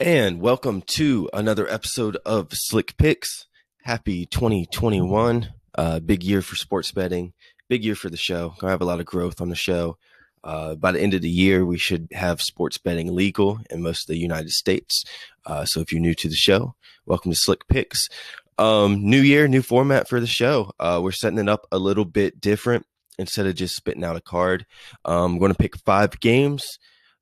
And welcome to another episode of Slick Picks. Happy 2021. Uh, big year for sports betting. Big year for the show. Gonna have a lot of growth on the show. Uh, by the end of the year, we should have sports betting legal in most of the United States. Uh, so if you're new to the show, welcome to Slick Picks. Um, new year, new format for the show. Uh, we're setting it up a little bit different instead of just spitting out a card. Um, I'm going to pick five games.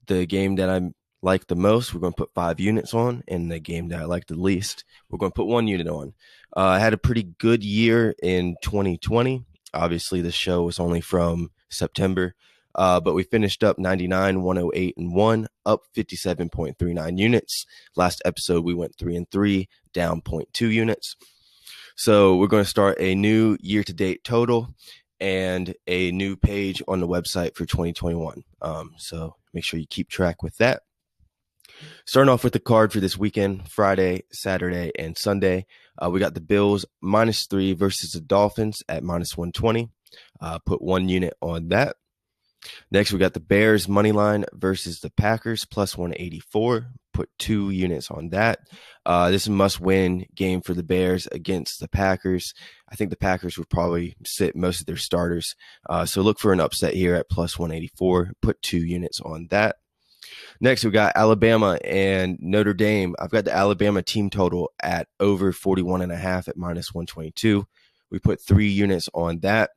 The game that I like the most, we're going to put five units on, and the game that I like the least, we're going to put one unit on. Uh, I had a pretty good year in 2020. Obviously, the show was only from September, uh, but we finished up 99, 108, and 1, up 57.39 units. Last episode, we went 3 and 3, down 0.2 units. So we're going to start a new year to date total and a new page on the website for 2021. Um, so make sure you keep track with that. Starting off with the card for this weekend, Friday, Saturday, and Sunday. Uh, we got the Bills minus three versus the Dolphins at minus 120. Uh, put one unit on that. Next, we got the Bears money line versus the Packers plus 184. Put two units on that. Uh, this is a must win game for the Bears against the Packers. I think the Packers would probably sit most of their starters. Uh, so look for an upset here at plus 184. Put two units on that. Next, we got Alabama and Notre Dame. I've got the Alabama team total at over 41 and a half at minus 122. We put three units on that.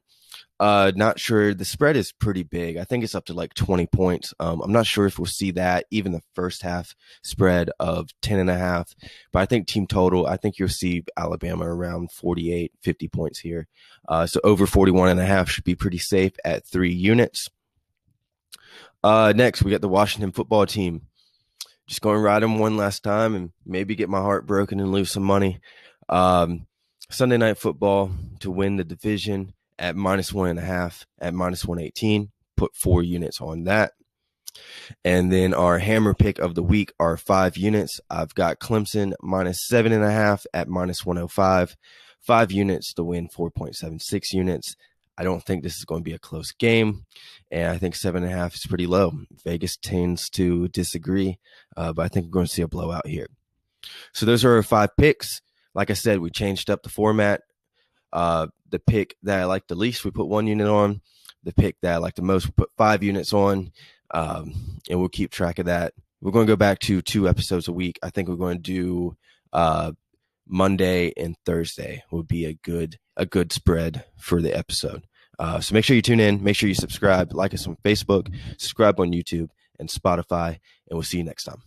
Uh, not sure. The spread is pretty big. I think it's up to like 20 points. Um, I'm not sure if we'll see that, even the first half spread of 10 and a half. But I think team total, I think you'll see Alabama around 48, 50 points here. Uh, so over 41 and a half should be pretty safe at three units. Uh, next, we got the Washington football team. Just going to ride them one last time and maybe get my heart broken and lose some money. Um, Sunday night football to win the division at minus one and a half at minus 118. Put four units on that. And then our hammer pick of the week are five units. I've got Clemson minus seven and a half at minus 105. Five units to win 4.76 units. I don't think this is going to be a close game. And I think seven and a half is pretty low. Vegas tends to disagree, uh, but I think we're going to see a blowout here. So those are our five picks. Like I said, we changed up the format. Uh, the pick that I like the least, we put one unit on. The pick that I like the most, we put five units on. Um, and we'll keep track of that. We're going to go back to two episodes a week. I think we're going to do uh, Monday and Thursday would be a good a good spread for the episode. Uh, so make sure you tune in. Make sure you subscribe, like us on Facebook, subscribe on YouTube and Spotify, and we'll see you next time.